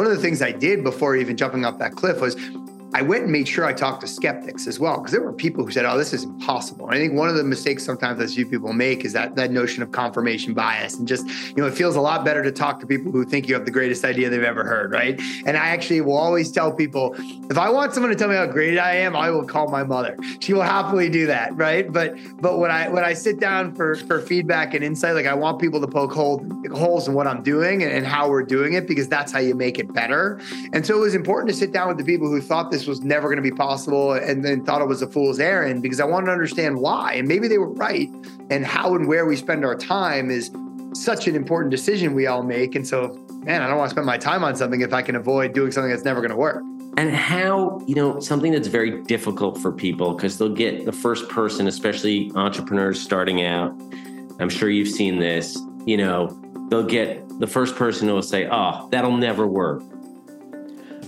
one of the things I did before even jumping off that cliff was I went and made sure I talked to skeptics as well, because there were people who said, "Oh, this is impossible." And I think one of the mistakes sometimes that few people make is that that notion of confirmation bias, and just you know, it feels a lot better to talk to people who think you have the greatest idea they've ever heard, right? And I actually will always tell people, if I want someone to tell me how great I am, I will call my mother. She will happily do that, right? But but when I when I sit down for for feedback and insight, like I want people to poke hole, holes in what I'm doing and, and how we're doing it, because that's how you make it better. And so it was important to sit down with the people who thought this this was never going to be possible and then thought it was a fool's errand because I wanted to understand why. And maybe they were right. And how and where we spend our time is such an important decision we all make. And so, man, I don't want to spend my time on something if I can avoid doing something that's never going to work. And how, you know, something that's very difficult for people because they'll get the first person, especially entrepreneurs starting out. I'm sure you've seen this, you know, they'll get the first person who will say, oh, that'll never work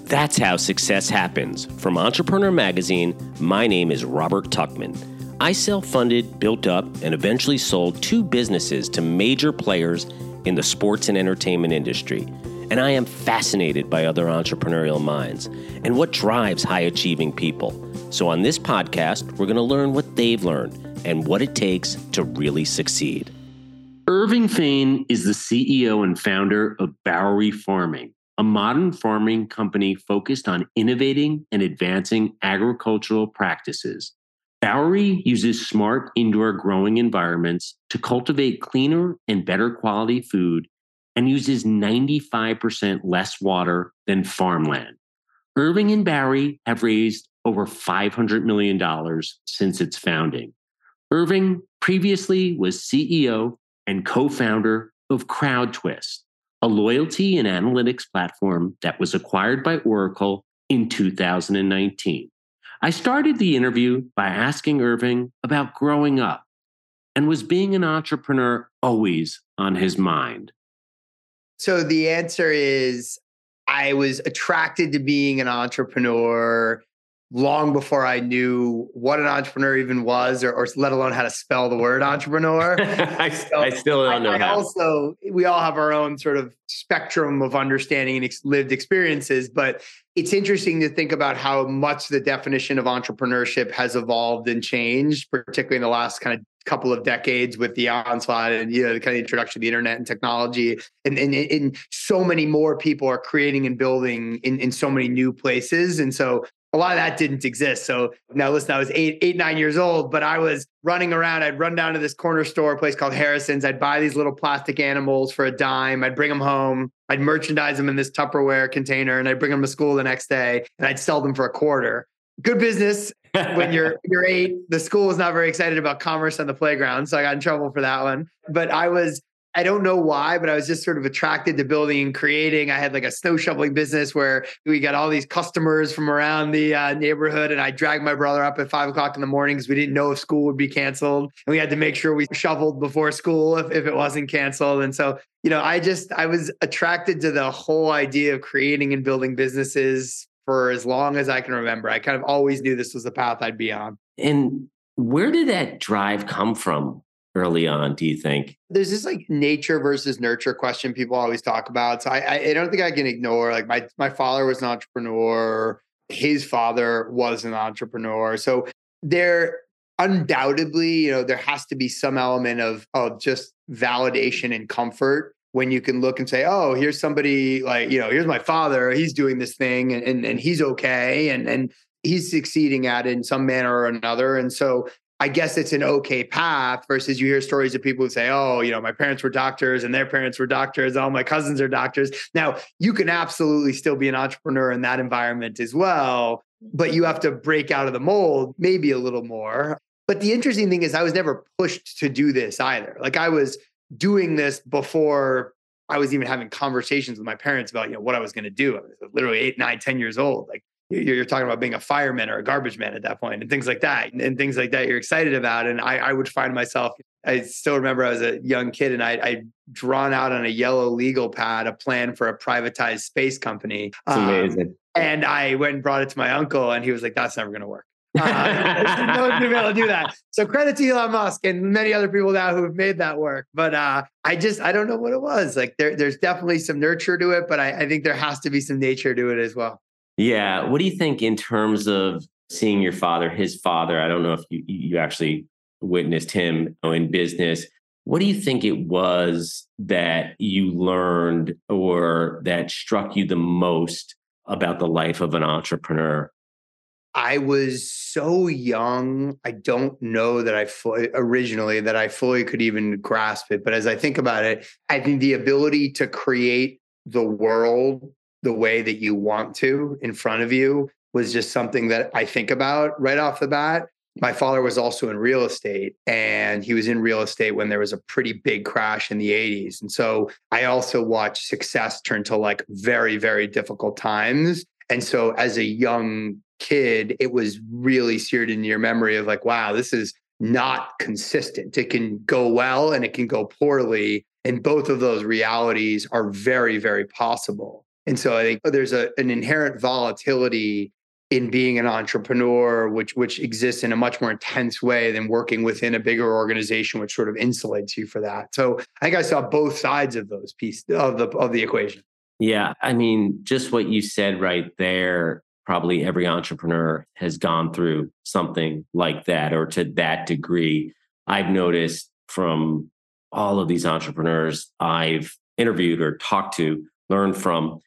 that's how success happens. From Entrepreneur Magazine, my name is Robert Tuckman. I self funded, built up, and eventually sold two businesses to major players in the sports and entertainment industry. And I am fascinated by other entrepreneurial minds and what drives high achieving people. So, on this podcast, we're going to learn what they've learned and what it takes to really succeed. Irving Fain is the CEO and founder of Bowery Farming a modern farming company focused on innovating and advancing agricultural practices. Bowery uses smart indoor growing environments to cultivate cleaner and better quality food and uses 95% less water than farmland. Irving and Bowery have raised over $500 million since its founding. Irving previously was CEO and co founder of CrowdTwist, a loyalty and analytics platform that was acquired by Oracle in 2019. I started the interview by asking Irving about growing up and was being an entrepreneur always on his mind? So the answer is I was attracted to being an entrepreneur long before I knew what an entrepreneur even was, or, or let alone how to spell the word entrepreneur. I, so I, still don't know. I, how. also, we all have our own sort of spectrum of understanding and ex- lived experiences, but it's interesting to think about how much the definition of entrepreneurship has evolved and changed, particularly in the last kind of couple of decades with the onslaught and you know the kind of introduction of the internet and technology and, and, and so many more people are creating and building in, in so many new places and so a lot of that didn't exist. So now listen, I was eight, eight, nine years old, but I was running around. I'd run down to this corner store, a place called Harrison's. I'd buy these little plastic animals for a dime. I'd bring them home. I'd merchandise them in this Tupperware container and I'd bring them to school the next day and I'd sell them for a quarter. Good business when you're you're eight. The school was not very excited about commerce on the playground. So I got in trouble for that one. But I was I don't know why, but I was just sort of attracted to building and creating. I had like a snow shoveling business where we got all these customers from around the uh, neighborhood, and I dragged my brother up at five o'clock in the morning because we didn't know if school would be canceled, and we had to make sure we shoveled before school if, if it wasn't canceled. And so, you know, I just I was attracted to the whole idea of creating and building businesses for as long as I can remember. I kind of always knew this was the path I'd be on. And where did that drive come from? Early on, do you think? There's this like nature versus nurture question people always talk about. So I, I don't think I can ignore like my my father was an entrepreneur, his father was an entrepreneur. So there undoubtedly, you know, there has to be some element of of just validation and comfort when you can look and say, oh, here's somebody like, you know, here's my father, he's doing this thing and and, and he's okay and and he's succeeding at it in some manner or another. And so I guess it's an okay path versus you hear stories of people who say, oh, you know, my parents were doctors and their parents were doctors. All my cousins are doctors. Now, you can absolutely still be an entrepreneur in that environment as well, but you have to break out of the mold maybe a little more. But the interesting thing is, I was never pushed to do this either. Like I was doing this before I was even having conversations with my parents about, you know, what I was going to do. I was literally eight, nine, ten years old. Like you're talking about being a fireman or a garbage man at that point and things like that and, things like that you're excited about and I, I, would find myself i still remember i was a young kid and I, i'd drawn out on a yellow legal pad a plan for a privatized space company That's amazing um, and i went and brought it to my uncle and he was like that's never going to work Uh, no one's gonna be able to do that. So credit to Elon Musk and many other people now who have made that work. But uh, I just I don't know what it was. Like there, there's definitely some nurture to it, but I, I think there has to be some nature to it as well. Yeah. What do you think in terms of seeing your father, his father? I don't know if you you actually witnessed him in business. What do you think it was that you learned or that struck you the most about the life of an entrepreneur? I was so young. I don't know that I fully, originally that I fully could even grasp it. But as I think about it, I think the ability to create the world the way that you want to in front of you was just something that I think about right off the bat. My father was also in real estate and he was in real estate when there was a pretty big crash in the 80s. And so I also watched success turn to like very, very difficult times. And so as a young kid, it was really seared in your memory of like, wow, this is not consistent. It can go well and it can go poorly. And both of those realities are very, very possible. And so I think oh, there's a, an inherent volatility in being an entrepreneur, which which exists in a much more intense way than working within a bigger organization, which sort of insulates you for that. So I think I saw both sides of those pieces of the of the equation. Yeah, I mean, just what you said right there. Probably every entrepreneur has gone through something like that, or to that degree. I've noticed from all of these entrepreneurs I've interviewed or talked to, learned from,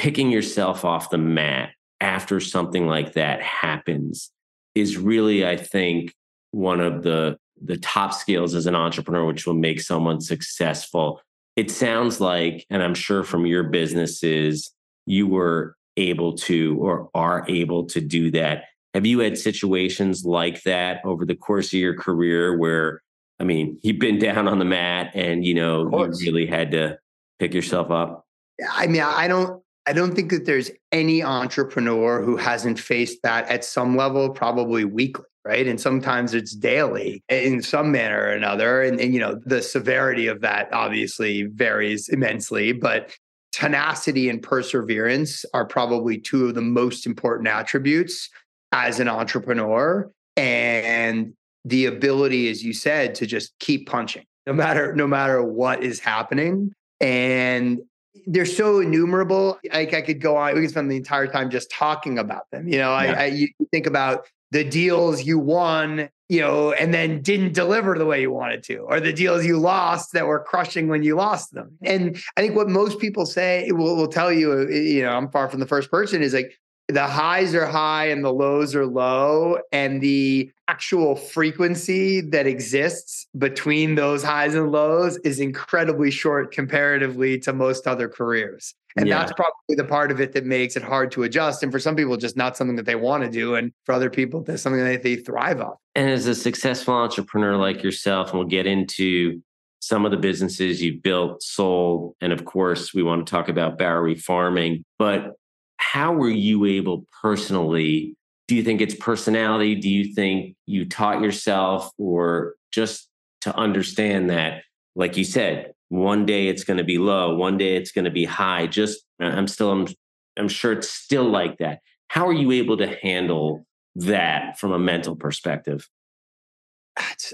picking yourself off the mat after something like that happens is really, I think, one of the the top skills as an entrepreneur, which will make someone successful. It sounds like, and I'm sure from your businesses, you were able to or are able to do that. Have you had situations like that over the course of your career where, I mean, you've been down on the mat and you know you really had to pick yourself up? I mean, I don't I don't think that there's any entrepreneur who hasn't faced that at some level, probably weekly, right? And sometimes it's daily in some manner or another. And, and, you know, the severity of that obviously varies immensely, but tenacity and perseverance are probably two of the most important attributes as an entrepreneur. And the ability, as you said, to just keep punching no matter no matter what is happening and they're so innumerable. Like I could go on, we could spend the entire time just talking about them. You know, yeah. I, I you think about the deals you won, you know, and then didn't deliver the way you wanted to, or the deals you lost that were crushing when you lost them. And I think what most people say will, will tell you, you know, I'm far from the first person is like the highs are high and the lows are low and the actual frequency that exists between those highs and lows is incredibly short comparatively to most other careers and yeah. that's probably the part of it that makes it hard to adjust and for some people just not something that they want to do and for other people that's something that they thrive on and as a successful entrepreneur like yourself and we'll get into some of the businesses you've built sold and of course we want to talk about Bowery farming but how were you able personally? Do you think it's personality? Do you think you taught yourself or just to understand that, like you said, one day it's going to be low, one day it's going to be high. Just, I'm still, I'm, I'm sure it's still like that. How are you able to handle that from a mental perspective?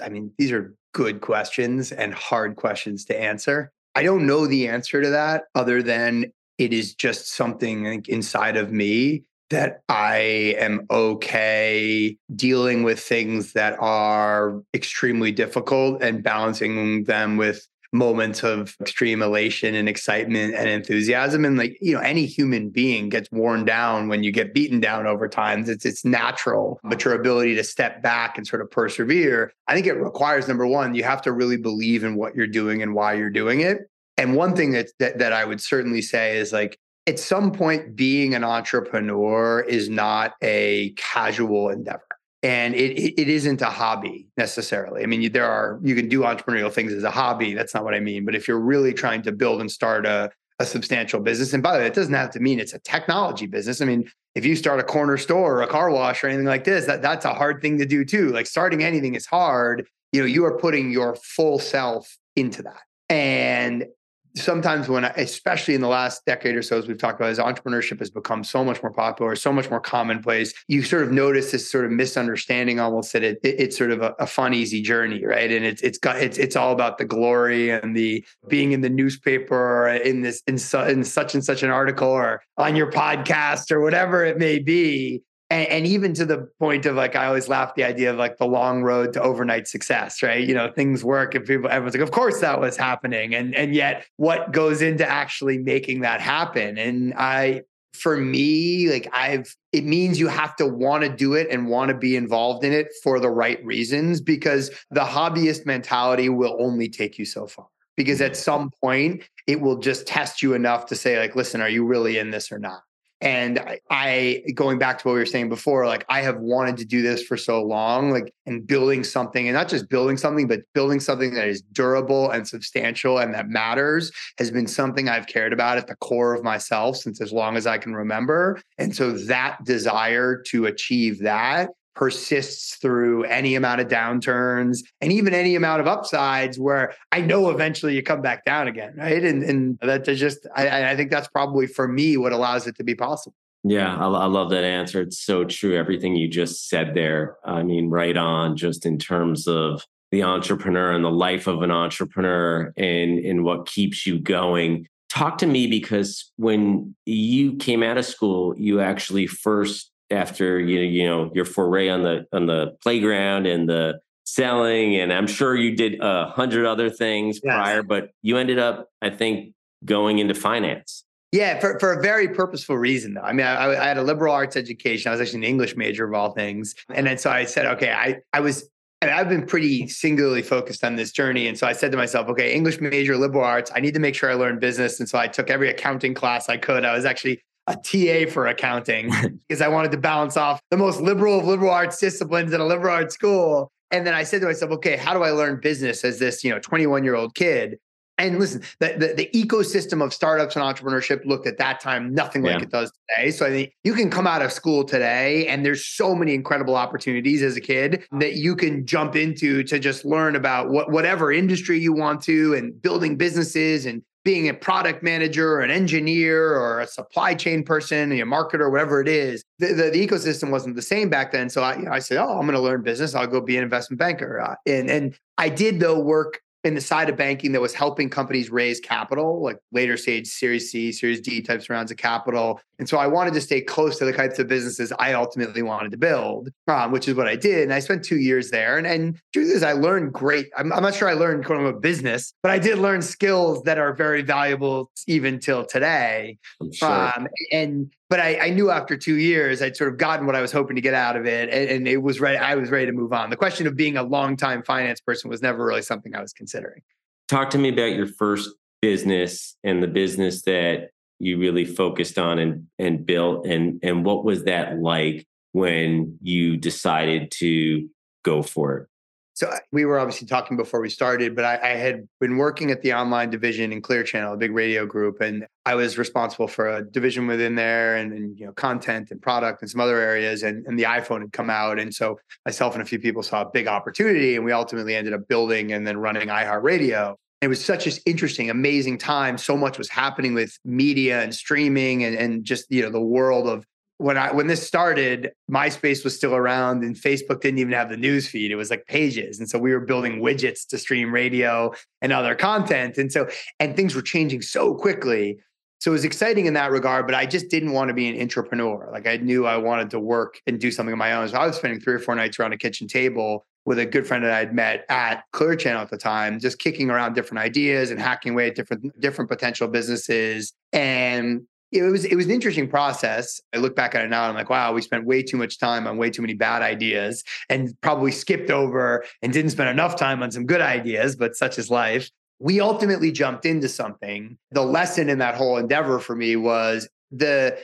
I mean, these are good questions and hard questions to answer. I don't know the answer to that other than it is just something inside of me that I am okay dealing with things that are extremely difficult and balancing them with moments of extreme elation and excitement and enthusiasm. And like you know any human being gets worn down when you get beaten down over time it's it's natural but your ability to step back and sort of persevere i think it requires number one you have to really believe in what you're doing and why you're doing it and one thing that, that that I would certainly say is like at some point being an entrepreneur is not a casual endeavor and it, it isn't a hobby necessarily. I mean, you, there are you can do entrepreneurial things as a hobby. That's not what I mean. But if you're really trying to build and start a a substantial business, and by the way, it doesn't have to mean it's a technology business. I mean, if you start a corner store or a car wash or anything like this, that that's a hard thing to do too. Like starting anything is hard. You know, you are putting your full self into that, and sometimes when I, especially in the last decade or so as we've talked about as entrepreneurship has become so much more popular so much more commonplace you sort of notice this sort of misunderstanding almost that it, it it's sort of a, a, fun easy journey right? And it's it's got it's it's all about the glory and the being in the newspaper or in this in, su, in such and such an article or on your podcast or whatever it may be and, and, even to the point of like I always laugh the idea of like the long road to overnight success, right? You know, things work and people everyone's like, of course that was happening. And and yet what goes into actually making that happen? And I for me, like I've it means you have to want to do it and want to be involved in it for the right reasons because the hobbyist mentality will only take you so far. Because at mm-hmm. some point it will just test you enough to say, like, listen, are you really in this or not? And I, I, going back to what we were saying before, like I have wanted to do this for so long, like and building something, and not just building something, but building something that is durable and substantial and that matters has been something I've cared about at the core of myself since as long as I can remember. And so that desire to achieve that persists through any amount of downturns and even any amount of upsides where I know eventually you come back down again. Right. And, and that just, I, I think that's probably for me what allows it to be possible. Yeah, I, I, love that answer. It's so true. Everything you just said there. I mean, right on, just in terms of the entrepreneur and the life of an entrepreneur and, and what keeps you going. Talk to me because when you came out of school, you actually first after you you know your foray on the on the playground and the selling and i'm sure you did a hundred other things yes. prior but you ended up i think going into finance yeah for, for a very purposeful reason though i mean I, I had a liberal arts education i was actually an english major of all things and then so i said okay i i was and I've been pretty singularly focused on this journey. And so I said to myself, okay, English major, liberal arts, I need to make sure I learn business. And so I took every accounting class I could. I was actually a TA for accounting because I wanted to balance off the most liberal of liberal arts disciplines in a liberal arts school. And then I said to myself, okay, how do I learn business as this, you know, 21 year old kid? And listen, the, the, the, ecosystem of startups and entrepreneurship looked at that time nothing yeah. like it does today. So I think you can come out of school today and there's so many incredible opportunities as a kid that you can jump into to just learn about what, whatever industry you want to and building businesses and being a product manager or an engineer or a supply chain person, a marketer, whatever it is, the, the, the, ecosystem wasn't the same back then. So I, you know, I said, oh, I'm going to learn business. I'll go be an investment banker. Uh, and, and I did, though, work in the side of banking that was helping companies raise capital, like later stage Series C, Series D types rounds of capital. And so I wanted to stay close to the types of businesses I ultimately wanted to build, um, which is what I did. And I spent two years there. And, and truth is, I learned great. I'm, I'm not sure I learned of a business, but I did learn skills that are very valuable even till today. Sure. Um, and but I, I, knew after two years I'd sort of gotten what I was hoping to get out of it, and, and, it was ready. I was ready to move on. The question of being a long-time finance person was never really something I was considering. Talk to me about your first business and the business that you really focused on and and built, and and what was that like when you decided to go for it? So we were obviously talking before we started, but I, I, had been working at the online division in Clear Channel, a big radio group, and I was responsible for a division within there, and, and you know content and product and some other areas. And, and the iPhone had come out, and so myself and a few people saw a big opportunity, and we ultimately ended up building and then running iHeartRadio. It was such an interesting, amazing time. So much was happening with media and streaming, and and just you know the world of when I when this started, MySpace was still around and Facebook didn't even have the news feed. It was like pages. And so we were building widgets to stream radio and other content. And so and things were changing so quickly. So it was exciting in that regard, but I just didn't want to be an entrepreneur. Like I knew I wanted to work and do something on my own. So I was spending three or four nights around a kitchen table with a good friend that I'd met at Clear Channel at the time, just kicking around different ideas and hacking away at different different potential businesses. And it was it was an interesting process. I look back at it now and I'm like, wow, we spent way too much time on way too many bad ideas and probably skipped over and didn't spend enough time on some good ideas, but such is life. We ultimately jumped into something. The lesson in that whole endeavor for me was the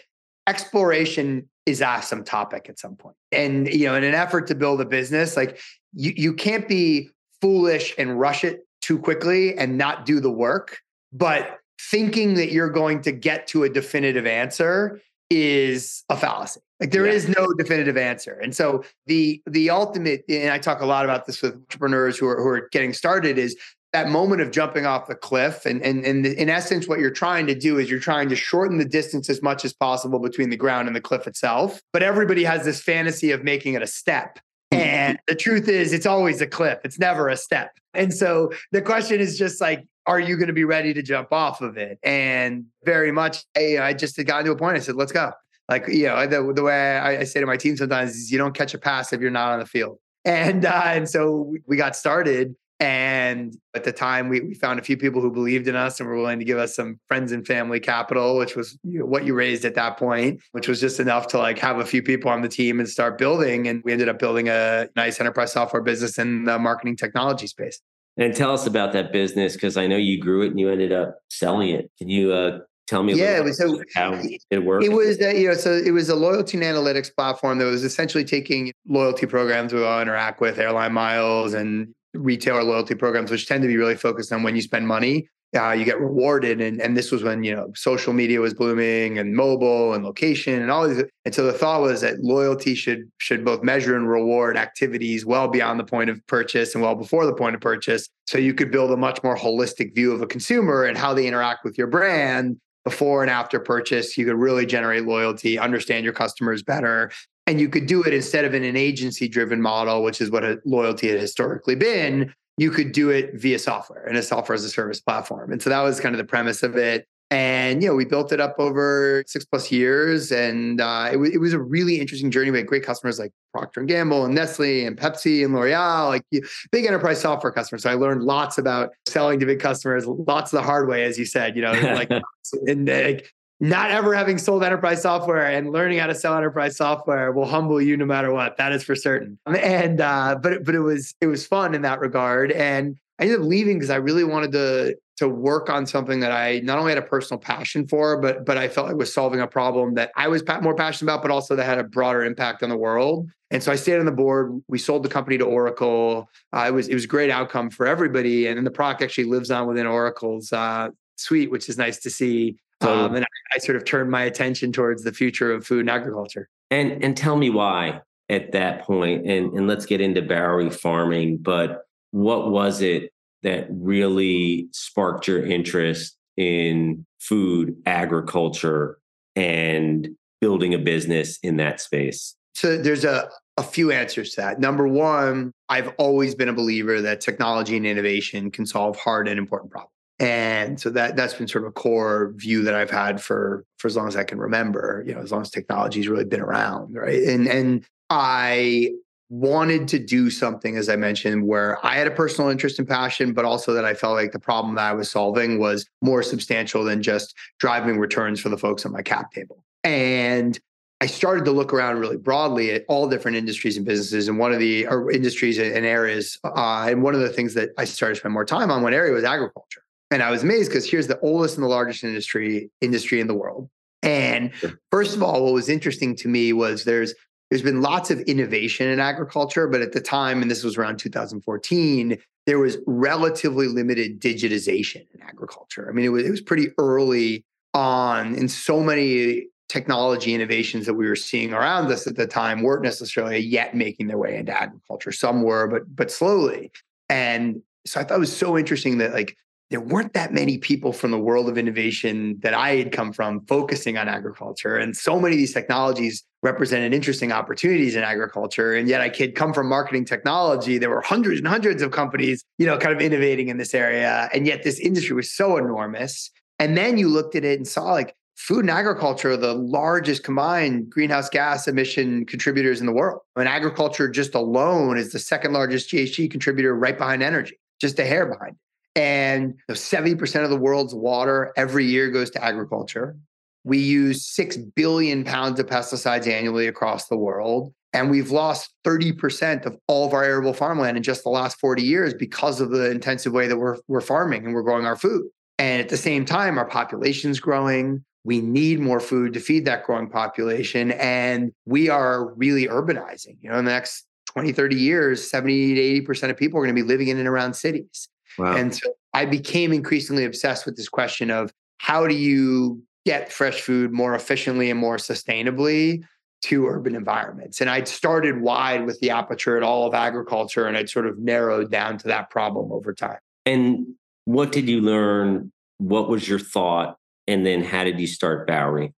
exploration is asymptotic at some point. And you know, in an effort to build a business, like you you can't be foolish and rush it too quickly and not do the work. But thinking that you're going to get to a definitive answer is a fallacy. Like there yeah. is no definitive answer. And so the the ultimate, and I talk a lot about this with entrepreneurs who are who are getting started, is that moment of jumping off the cliff and, and, and in essence what you're trying to do is you're trying to shorten the distance as much as possible between the ground and the cliff itself but everybody has this fantasy of making it a step and the truth is it's always a cliff. It's never a step. And so the question is just like are you going to be ready to jump off of it? And very much i just had gotten to a point i said let's go. Like you know the, the way I, I say to my team sometimes is you don't catch a pass if you're not on the field. And uh, and so we got started and at the time, we, we found a few people who believed in us and were willing to give us some friends and family capital, which was you know, what you raised at that point, which was just enough to like have a few people on the team and start building. And we ended up building a nice enterprise software business in the marketing technology space. And tell us about that business because I know you grew it and you ended up selling it. Can you uh, tell me? yeah, it was so how it worked. It was uh, you know so it was a loyalty and analytics platform that was essentially taking loyalty programs we all interact with, airline miles and retailer loyalty programs, which tend to be really focused on when you spend money, uh, you get rewarded. And, and this was when, you know, social media was blooming and mobile and location and all these. And so the thought was that loyalty should, should both measure and reward activities well beyond the point of purchase and well before the point of purchase. So you could build a much more holistic view of a consumer and how they interact with your brand before and after purchase. You could really generate loyalty, understand your customers better, and you could do it instead of in an agency driven model, which is what loyalty had historically been. You could do it via software and a software as a service platform. And so that was kind of the premise of it. And you know, we built it up over six plus years, and uh, it, w- it was a really interesting journey. We had great customers like Procter and Gamble, and Nestle, and Pepsi, and L'Oreal, like big enterprise software customers. So I learned lots about selling to big customers, lots of the hard way, as you said. You know, like and like not ever having sold enterprise software and learning how to sell enterprise software will humble you no matter what. That is for certain. And uh, but but it was it was fun in that regard. And I ended up leaving because I really wanted to to work on something that I not only had a personal passion for, but but I felt like was solving a problem that I was more passionate about, but also that had a broader impact on the world. And so I stayed on the board. We sold the company to Oracle. Uh, it was it was a great outcome for everybody, and then the product actually lives on within Oracle's uh, suite, which is nice to see. Totally. Um, and I, I sort of turned my attention towards the future of food and agriculture. And and tell me why at that point, and and let's get into Bowery farming. But what was it that really sparked your interest in food, agriculture, and building a business in that space? So there's a, a few answers to that. Number one, I've always been a believer that technology and innovation can solve hard and important problems and so that that's been sort of a core view that I've had for for as long as I can remember. You know, as long as technology's really been around, right? And and I wanted to do something, as I mentioned, where I had a personal interest and passion, but also that I felt like the problem that I was solving was more substantial than just driving returns for the folks on my cap table. And I started to look around really broadly at all different industries and businesses. And one of the industries and areas, uh, and one of the things that I started to spend more time on one area was agriculture. And I was amazed because here's the oldest and the largest industry industry in the world. And first of all, what was interesting to me was there's there's been lots of innovation in agriculture, but at the time, and this was around 2014, there was relatively limited digitization in agriculture. I mean, it was it was pretty early on, and so many technology innovations that we were seeing around us at the time weren't necessarily yet making their way into agriculture. Some were, but but slowly. And so I thought it was so interesting that like there weren't that many people from the world of innovation that I had come from focusing on agriculture. And so many of these technologies represented interesting opportunities in agriculture. And yet I could come from marketing technology. There were hundreds and hundreds of companies, you know, kind of innovating in this area. And yet this industry was so enormous. And then you looked at it and saw like food and agriculture are the largest combined greenhouse gas emission contributors in the world. And agriculture just alone is the second largest GHG contributor right behind energy, just a hair behind. And 70% of the world's water every year goes to agriculture. We use 6 billion pounds of pesticides annually across the world. And we've lost 30% of all of our arable farmland in just the last 40 years because of the intensive way that we're, we're farming and we're growing our food. And at the same time, our population's growing. We need more food to feed that growing population. And we are really urbanizing. You know, in the next 20, 30 years, 70 to 80% of people are going to be living in and around cities. Wow. And so I became increasingly obsessed with this question of how do you get fresh food more efficiently and more sustainably to urban environments. And I'd started wide with the aperture at all of agriculture and I'd sort of narrowed down to that problem over time. And what did you learn? What was your thought? And then how did you start Bowery?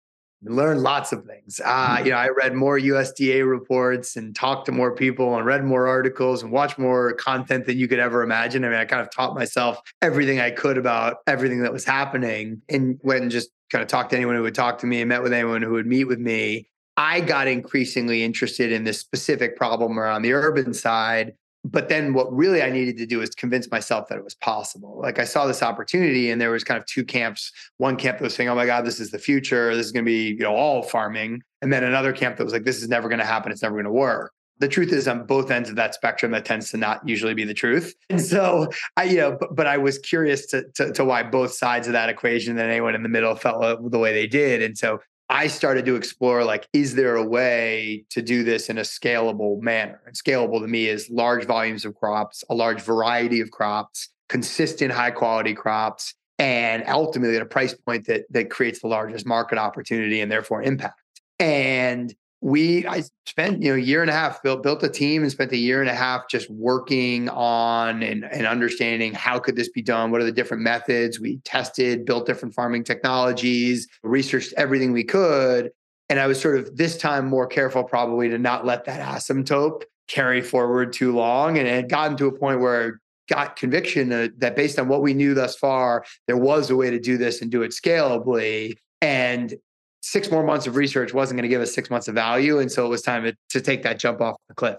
Learned lots of things. Uh, you know, I read more USDA reports and talked to more people and read more articles and watched more content than you could ever imagine. I mean, I kind of taught myself everything I could about everything that was happening and went and just kind of talked to anyone who would talk to me and met with anyone who would meet with me. I got increasingly interested in this specific problem around the urban side but then what really I needed to do is convince myself that it was possible. Like I saw this opportunity and there was kind of two camps. One camp that was saying, "Oh my god, this is the future. This is going to be, you know, all farming." And then another camp that was like, "This is never going to happen. It's never going to work." The truth is on both ends of that spectrum that tends to not usually be the truth. And so I you know, but, but I was curious to, to to why both sides of that equation that anyone in the middle felt uh, the way they did. And so I started to explore like, is there a way to do this in a scalable manner? And scalable to me is large volumes of crops, a large variety of crops, consistent high quality crops, and ultimately at a price point that that creates the largest market opportunity and therefore impact. And we I spent you know a year and a half built built a team and spent a year and a half just working on and, and understanding how could this be done? What are the different methods? We tested built different farming technologies researched everything we could and I was sort of this time more careful probably to not let that asymptote carry forward too long and it had gotten to a point where I got conviction that based on what we knew thus far there was a way to do this and do it scalably and six more months of research wasn't going to give us six months of value. And so it was time to, to take that jump off the cliff.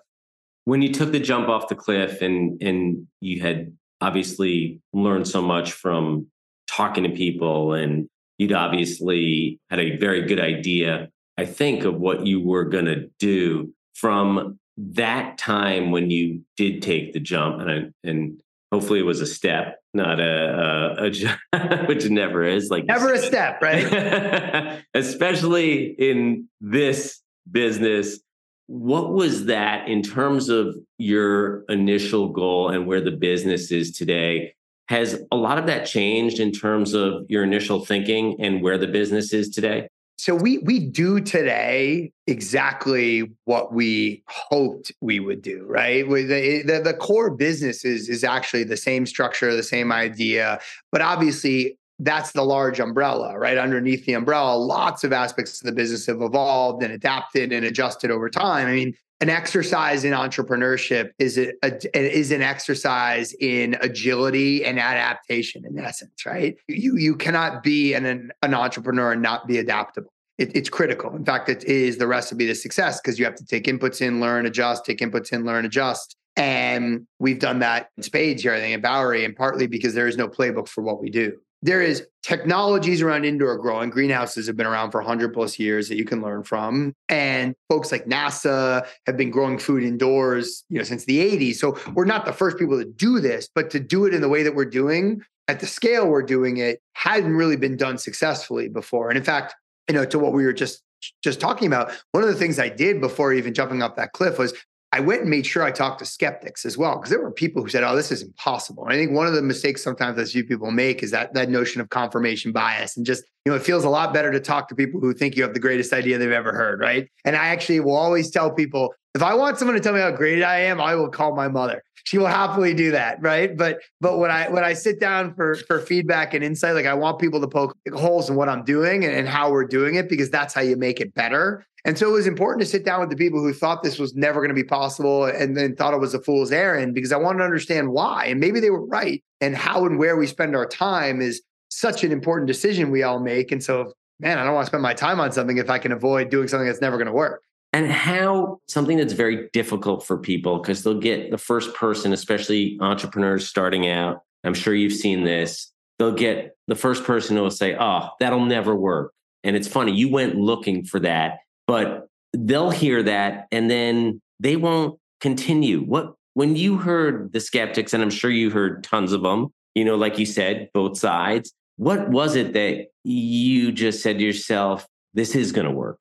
When you took the jump off the cliff and and you had obviously learned so much from talking to people and you'd obviously had a very good idea, I think, of what you were going to do from that time when you did take the jump and and hopefully it was a step not a, a, a which never is like never a step right? Especially in this business what was that in terms of your initial goal and where the business is today? Has a lot of that changed in terms of your initial thinking and where the business is today so we we do today exactly what we hoped we would do, right? The, the, the core business is is actually the same structure, the same idea, but obviously that's the large umbrella, right? Underneath the umbrella, lots of aspects of the business have evolved and adapted and adjusted over time. I mean, an exercise in entrepreneurship is a, a, is an exercise in agility and adaptation in essence, right? You you cannot be an an entrepreneur and not be adaptable. It, it's critical. In fact, it is the recipe to success because you have to take inputs in, learn, adjust, take inputs in, learn, adjust. And we've done that in spades here, I think, at Bowery, and partly because there is no playbook for what we do there is technologies around indoor growing. Greenhouses have been around for 100 plus years that you can learn from. And folks like NASA have been growing food indoors, you know, since the 80s. So we're not the first people to do this, but to do it in the way that we're doing at the scale we're doing it hadn't really been done successfully before. And in fact, you know, to what we were just just talking about, one of the things I did before even jumping off that cliff was I went and made sure I talked to skeptics as well, because there were people who said, "Oh, this is impossible." And I think one of the mistakes sometimes that few people make is that that notion of confirmation bias, and just you know, it feels a lot better to talk to people who think you have the greatest idea they've ever heard, right? And I actually will always tell people, if I want someone to tell me how great I am, I will call my mother. She will happily do that, right? But but when I when I sit down for for feedback and insight, like I want people to poke holes in what I'm doing and, and how we're doing it, because that's how you make it better. And so it was important to sit down with the people who thought this was never going to be possible and then thought it was a fool's errand because I wanted to understand why. And maybe they were right. And how and where we spend our time is such an important decision we all make. And so, man, I don't want to spend my time on something if I can avoid doing something that's never going to work. And how something that's very difficult for people because they'll get the first person, especially entrepreneurs starting out. I'm sure you've seen this. They'll get the first person who will say, Oh, that'll never work. And it's funny, you went looking for that but they'll hear that and then they won't continue. What when you heard the skeptics, and I'm sure you heard tons of them, you know, like you said, both sides, what was it that you just said to yourself, this is going to work?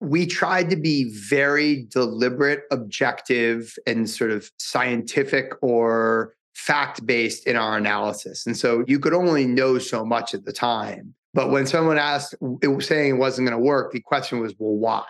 We tried to be very deliberate, objective, and sort of scientific or fact based in our analysis. And so you could only know so much at the time. But when someone asked, it was saying it wasn't going to work, the question was, well, why?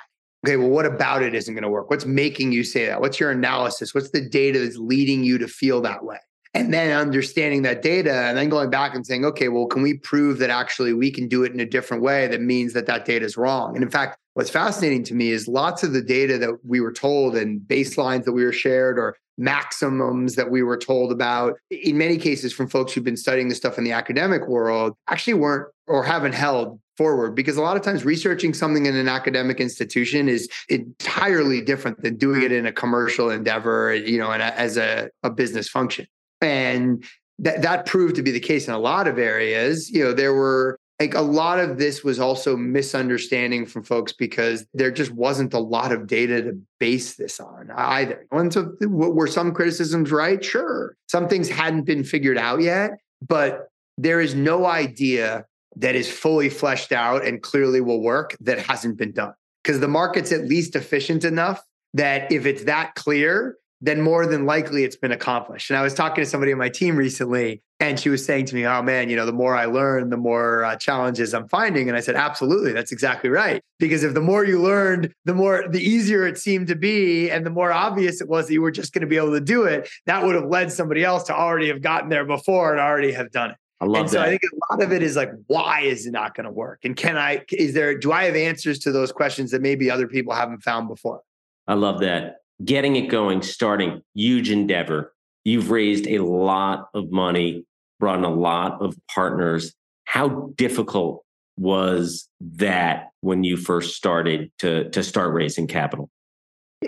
Okay, well, what about it isn't going to work? What's making you say that? What's your analysis? What's the data that's leading you to feel that way? And then understanding that data and then going back and saying, okay, well, can we prove that actually we can do it in a different way that means that that data is wrong? And in fact, what's fascinating to me is lots of the data that we were told and baselines that we were shared or maximums that we were told about, in many cases from folks who've been studying this stuff in the academic world, actually weren't or haven't held forward because a lot of times researching something in an academic institution is entirely different than doing it in a commercial endeavor you know and as a, a business function and that that proved to be the case in a lot of areas you know there were like a lot of this was also misunderstanding from folks because there just wasn't a lot of data to base this on either. And so were some criticisms right? Sure. Some things hadn't been figured out yet, but there is no idea that is fully fleshed out and clearly will work that hasn't been done. Because the market's at least efficient enough that if it's that clear, then more than likely it's been accomplished. And I was talking to somebody on my team recently, and she was saying to me, Oh man, you know, the more I learn, the more uh, challenges I'm finding. And I said, Absolutely, that's exactly right. Because if the more you learned, the more, the easier it seemed to be, and the more obvious it was that you were just going to be able to do it, that would have led somebody else to already have gotten there before and already have done it. I love and so that. I think a lot of it is like, why is it not going to work? And can I, is there, do I have answers to those questions that maybe other people haven't found before? I love that. Getting it going, starting, huge endeavor. You've raised a lot of money, brought in a lot of partners. How difficult was that when you first started to, to start raising capital?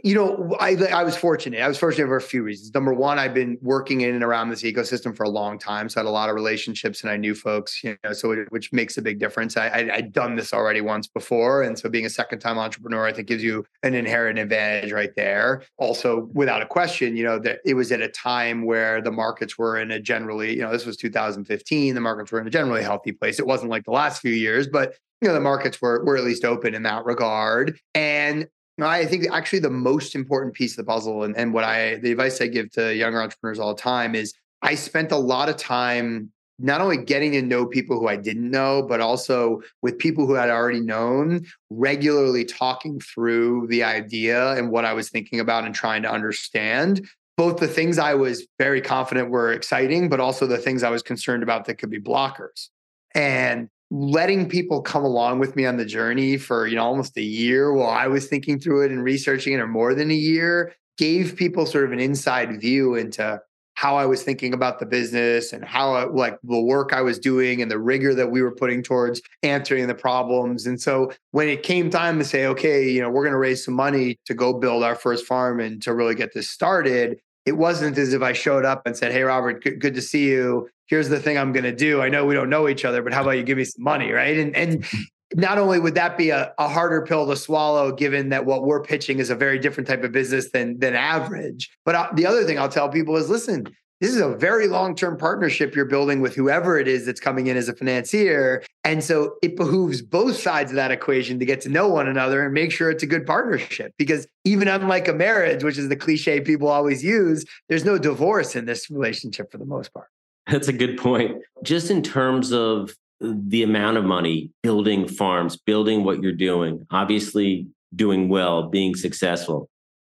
You know, I I was fortunate. I was fortunate for a few reasons. Number one, I've been working in and around this ecosystem for a long time, so I had a lot of relationships, and I knew folks. You know, so it, which makes a big difference. I, I I'd done this already once before, and so being a second time entrepreneur, I think gives you an inherent advantage right there. Also, without a question, you know that it was at a time where the markets were in a generally, you know, this was 2015. The markets were in a generally healthy place. It wasn't like the last few years, but you know the markets were were at least open in that regard and I think actually the most important piece of the puzzle and, and what I the advice I give to younger entrepreneurs all the time is I spent a lot of time not only getting to know people who I didn't know, but also with people who I'd already known, regularly talking through the idea and what I was thinking about and trying to understand. Both the things I was very confident were exciting, but also the things I was concerned about that could be blockers. And letting people come along with me on the journey for you know almost a year while I was thinking through it and researching it or more than a year gave people sort of an inside view into how I was thinking about the business and how I, like the work I was doing and the rigor that we were putting towards answering the problems. And so when it came time to say, okay, you know, we're going to raise some money to go build our first farm and to really get this started, it wasn't as if I showed up and said, "Hey, Robert, good, good to see you. Here's the thing I'm going to do. I know we don't know each other, but how about you give me some money, right?" And and mm-hmm. not only would that be a, a harder pill to swallow, given that what we're pitching is a very different type of business than than average, but I, the other thing I'll tell people is, listen, this is a very long-term partnership you're building with whoever it is that's coming in as a financier. And so it behooves both sides of that equation to get to know one another and make sure it's a good partnership. Because even unlike a marriage which is the cliche people always use there's no divorce in this relationship for the most part. That's a good point. Just in terms of the amount of money building farms building what you're doing obviously doing well being successful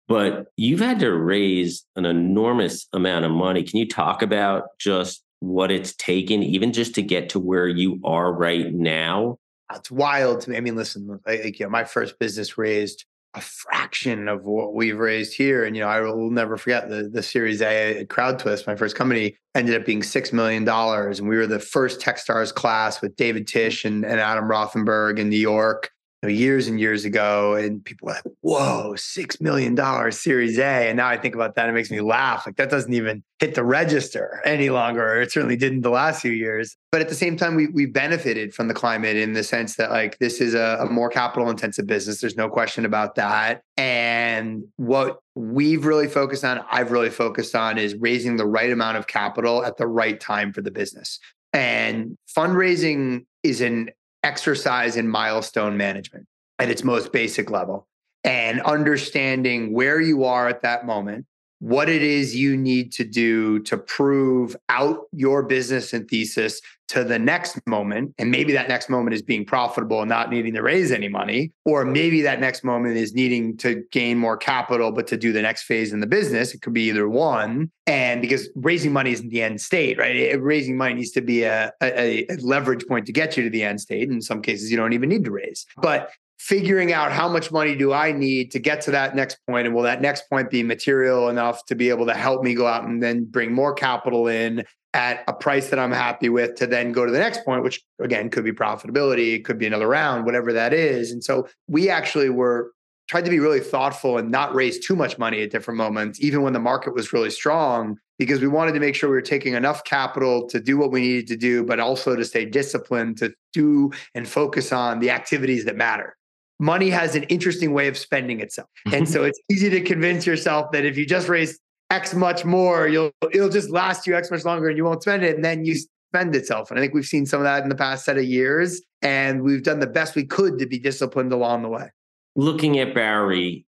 but you've had to raise an enormous amount of money. Can you talk about just what it's taken, even just to get to where you are right now? It's wild to me. I mean, listen, like, you know, my first business raised a fraction of what we've raised here. And, you know, I will never forget the, the Series A at CrowdTwist. My first company ended up being $6 million. And we were the first Techstars class with David Tisch and, and Adam Rothenberg in New York know, years and years ago, and people were like, "Whoa, six million dollars Series A!" And now I think about that, it makes me laugh. Like that doesn't even hit the register any longer. It certainly didn't the last few years. But at the same time, we we benefited from the climate in the sense that like this is a, a more capital intensive business. There's no question about that. And what we've really focused on, I've really focused on, is raising the right amount of capital at the right time for the business. And fundraising is an exercise in milestone management at its most basic level and understanding where you are at that moment, what it is you need to do to prove out your business and thesis to the next moment. And maybe that next moment is being profitable and not needing to raise any money. Or maybe that next moment is needing to gain more capital, but to do the next phase in the business. It could be either one. And because raising money isn't the end state, right? It, raising money needs to be a, a, a leverage point to get you to the end state. In some cases, you don't even need to raise. But figuring out how much money do I need to get to that next point, and will that next point be material enough to be able to help me go out and then bring more capital in at a price that I'm happy with to then go to the next point, which again could be profitability, it could be another round, whatever that is. And so we actually were tried to be really thoughtful and not raise too much money at different moments, even when the market was really strong, because we wanted to make sure we were taking enough capital to do what we needed to do, but also to stay disciplined to do and focus on the activities that matter money has an interesting way of spending itself. And mm-hmm. so it's easy to convince yourself that if you just raise X much more, you'll it'll just last you X much longer and you won't spend it. And then you spend itself. And I think we've seen some of that in the past set of years. And we've done the best we could to be disciplined along the way. Looking at Bowery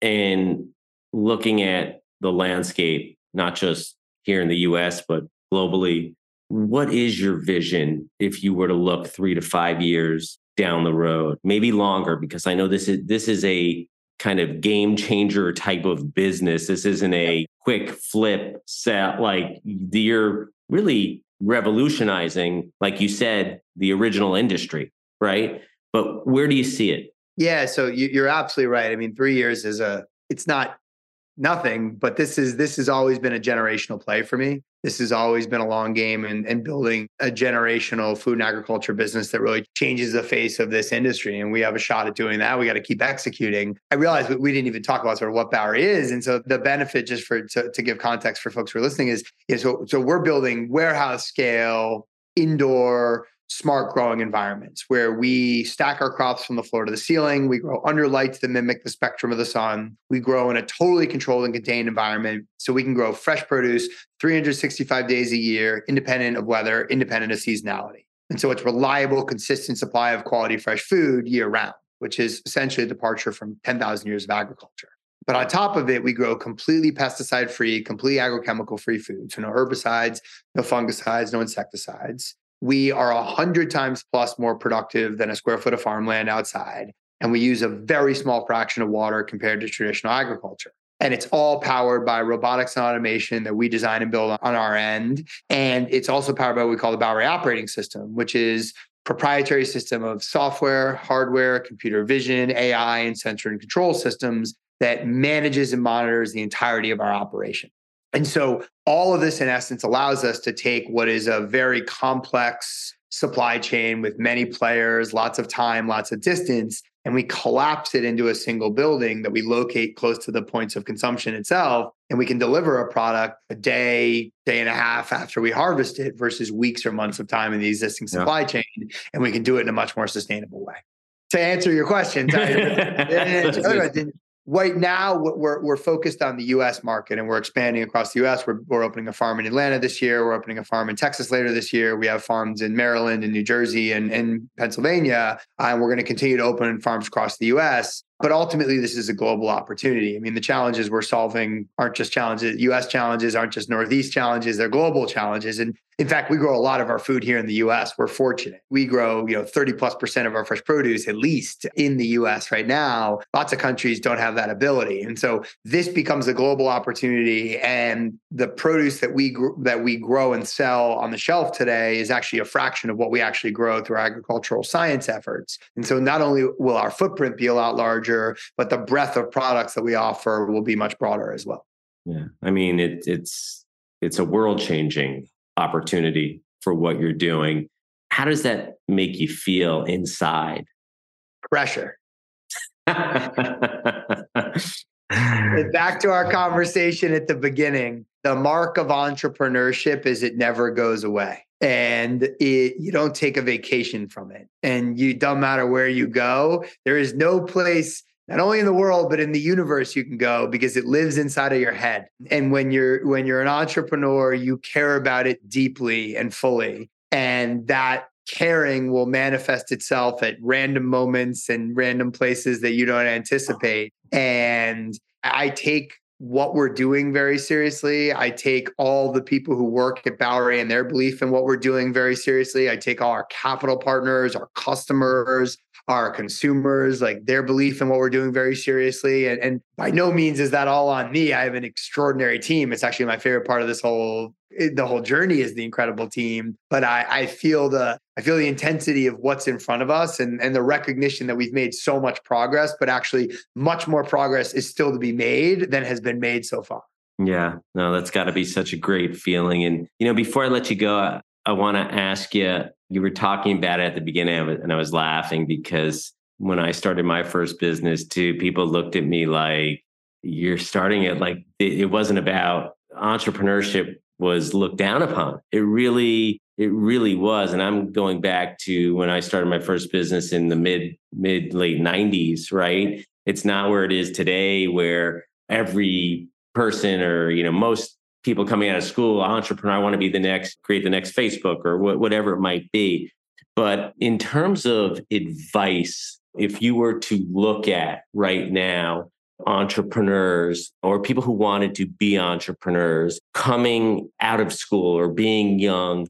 and looking at the landscape, not just here in the US, but globally, what is your vision if you were to look three to five years down the road, maybe longer, because I know this is this is a kind of game changer type of business. This isn't a quick flip set. Like you're really revolutionizing, like you said, the original industry, right? But where do you see it? Yeah, so you're absolutely right. I mean, three years is a it's not nothing, but this is this has always been a generational play for me. This has always been a long game and, and building a generational food and agriculture business that really changes the face of this industry. And we have a shot at doing that. We got to keep executing. I realized we didn't even talk about sort of what Bowery is. And so the benefit, just for to, to give context for folks who are listening, is, is so, so we're building warehouse scale, indoor, smart growing environments where we stack our crops from the floor to the ceiling. We grow under lights that mimic the spectrum of the sun. We grow in a totally controlled and contained environment so we can grow fresh produce 365 days a year, independent of weather, independent of seasonality. And so it's reliable, consistent supply of quality fresh food year round, which is essentially a departure from 10,000 years of agriculture. But on top of it, we grow completely pesticide free, completely agrochemical free food. So no herbicides, no fungicides, no insecticides we are a hundred times plus more productive than a square foot of farmland outside. And we use a very small fraction of water compared to traditional agriculture. And it's all powered by robotics and automation that we design and build on our end. And it's also powered by what we call the Bowery operating system, which is proprietary system of software, hardware, computer vision, AI, and sensor and control systems that manages and monitors the entirety of our operation. And so all of this, in essence, allows us to take what is a very complex supply chain with many players, lots of time, lots of distance, and we collapse it into a single building that we locate close to the points of consumption itself. And we can deliver a product a day, day and a half after we harvest it versus weeks or months of time in the existing supply yeah. chain. And we can do it in a much more sustainable way. To answer your question, right now we're, we're focused on the us market and we're expanding across the us we're, we're opening a farm in atlanta this year. We're opening a farm in texas later this year. We have farms in maryland and new jersey and, and pennsylvania uh, and we're going to continue to open farms across the us but ultimately, this is a global opportunity. I mean, the challenges we're solving aren't just challenges, US challenges aren't just Northeast challenges, they're global challenges. And in fact, we grow a lot of our food here in the US. We're fortunate. We grow, you know, 30 plus percent of our fresh produce, at least in the US right now. Lots of countries don't have that ability. And so this becomes a global opportunity. And the produce that we gr- that we grow and sell on the shelf today is actually a fraction of what we actually grow through our agricultural science efforts. And so not only will our footprint be a lot larger, larger, but the breadth of products that we offer will be much broader as well. Yeah, I mean it, it's it's a world changing opportunity for what you're doing. How does that make you feel inside? Pressure. Back to our conversation at the beginning. The mark of entrepreneurship is it never goes away and it, you don't take a vacation from it. And you don't matter where you go, there is no place not only in the world but in the universe you can go because it lives inside of your head and when you're when you're an entrepreneur you care about it deeply and fully and that caring will manifest itself at random moments and random places that you don't anticipate and i take what we're doing very seriously. I take all the people who work at Bowery and their belief in what we're doing very seriously. I take all our capital partners, our customers, our consumers, like their belief in what we're doing very seriously. And, and by no means is that all on me. I have an extraordinary team. It's actually my favorite part of this whole eh, the whole journey is the incredible team. But I, I feel the I feel the intensity of what's in front of us and, and the recognition that we've made so much progress, but actually much more progress is still to be made than has been made so far. Yeah, no, that's got to be such a great feeling. And, you know, before I let you go, I, I want to ask you you were talking about it at the beginning it, and I was laughing because when I started my first business too, people looked at me like you're starting it like it wasn't about entrepreneurship was looked down upon. It really, it really was. And I'm going back to when I started my first business in the mid, mid late 90s, right? It's not where it is today, where every person or, you know, most people coming out of school, entrepreneur, I want to be the next, create the next Facebook or wh- whatever it might be. But in terms of advice, if you were to look at right now, entrepreneurs or people who wanted to be entrepreneurs coming out of school or being young,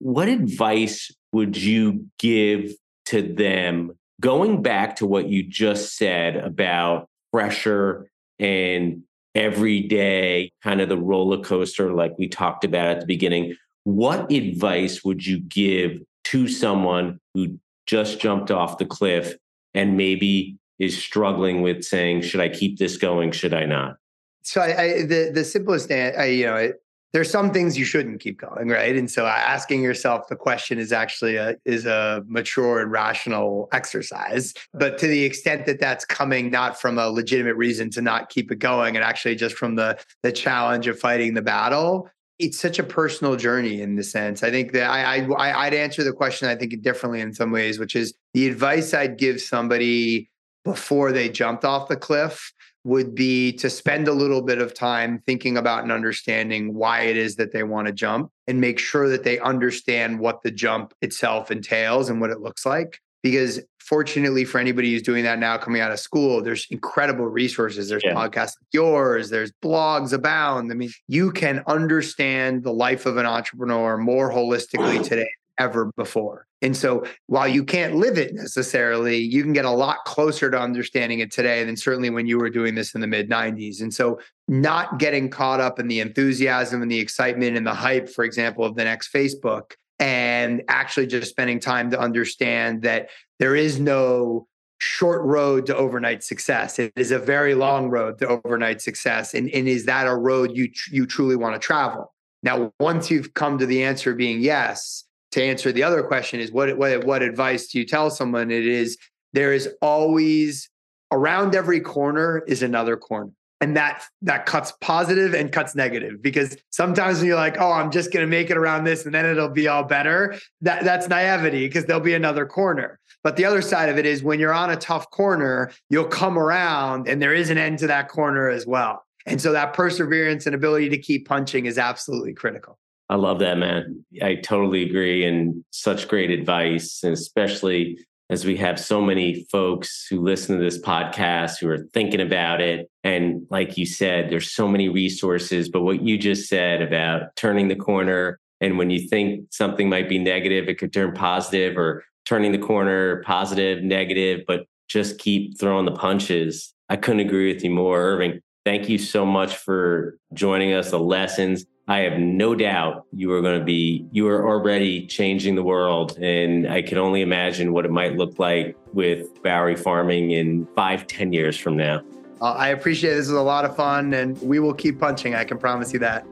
what advice would you give to them going back to what you just said about pressure and every day, kind of the roller coaster, like we talked about at the beginning. What advice would you give to someone who just jumped off the cliff and maybe is struggling with saying, should I keep this going? Should I not? So I, I the the simplest, I, you know, there's some things you shouldn't keep going, right? And so asking yourself the question is actually a is a mature and rational exercise. But to the extent that that's coming not from a legitimate reason to not keep it going, and actually just from the the challenge of fighting the battle, it's such a personal journey in the sense. I think that I, I I'd answer the question I think differently in some ways, which is the advice I'd give somebody before they jumped off the cliff would be to spend a little bit of time thinking about and understanding why it is that they want to jump and make sure that they understand what the jump itself entails and what it looks like. Because fortunately for anybody who's doing that now coming out of school, there's incredible resources. There's yeah. podcasts like yours, there's blogs abound. I mean, you can understand the life of an entrepreneur more holistically today ever before. And so while you can't live it necessarily, you can get a lot closer to understanding it today than certainly when you were doing this in the mid 90s. And so not getting caught up in the enthusiasm and the excitement and the hype, for example, of the next Facebook, and actually just spending time to understand that there is no short road to overnight success. It is a very long road to overnight success. And, and is that a road you, you truly want to travel? Now, once you've come to the answer being yes, to answer the other question is what what what advice do you tell someone? It is there is always around every corner is another corner. And that that cuts positive and cuts negative because sometimes when you're like, oh, I'm just gonna make it around this and then it'll be all better. That that's naivety because there'll be another corner. But the other side of it is when you're on a tough corner, you'll come around and there is an end to that corner as well. And so that perseverance and ability to keep punching is absolutely critical. I love that, man. I totally agree. And such great advice. And especially as we have so many folks who listen to this podcast who are thinking about it. And like you said, there's so many resources. But what you just said about turning the corner and when you think something might be negative, it could turn positive or turning the corner, positive, negative, but just keep throwing the punches. I couldn't agree with you more, Irving. Thank you so much for joining us, the lessons. I have no doubt you are going to be, you are already changing the world. And I can only imagine what it might look like with Bowery Farming in five, ten years from now. Uh, I appreciate it. This was a lot of fun and we will keep punching. I can promise you that.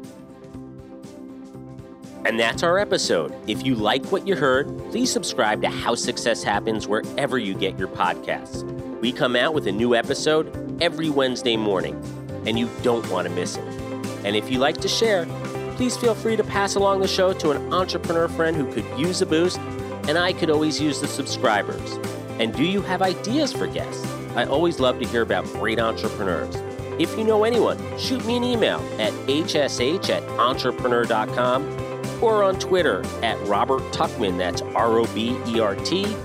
And that's our episode. If you like what you heard, please subscribe to How Success Happens wherever you get your podcasts. We come out with a new episode every Wednesday morning, and you don't want to miss it. And if you like to share, please feel free to pass along the show to an entrepreneur friend who could use a boost, and I could always use the subscribers. And do you have ideas for guests? I always love to hear about great entrepreneurs. If you know anyone, shoot me an email at hsh at entrepreneur.com or on Twitter at Robert Tuchman, that's R O B E R T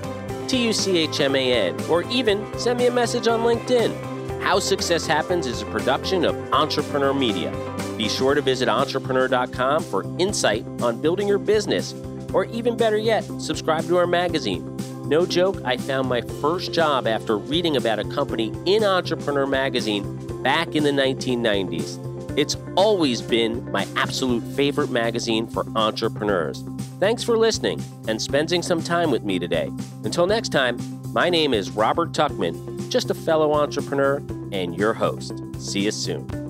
T U C H M A N, or even send me a message on LinkedIn. How Success Happens is a production of Entrepreneur Media. Be sure to visit entrepreneur.com for insight on building your business, or even better yet, subscribe to our magazine. No joke, I found my first job after reading about a company in Entrepreneur Magazine back in the 1990s. It's always been my absolute favorite magazine for entrepreneurs. Thanks for listening and spending some time with me today. Until next time, my name is Robert Tuchman, just a fellow entrepreneur and your host. See you soon.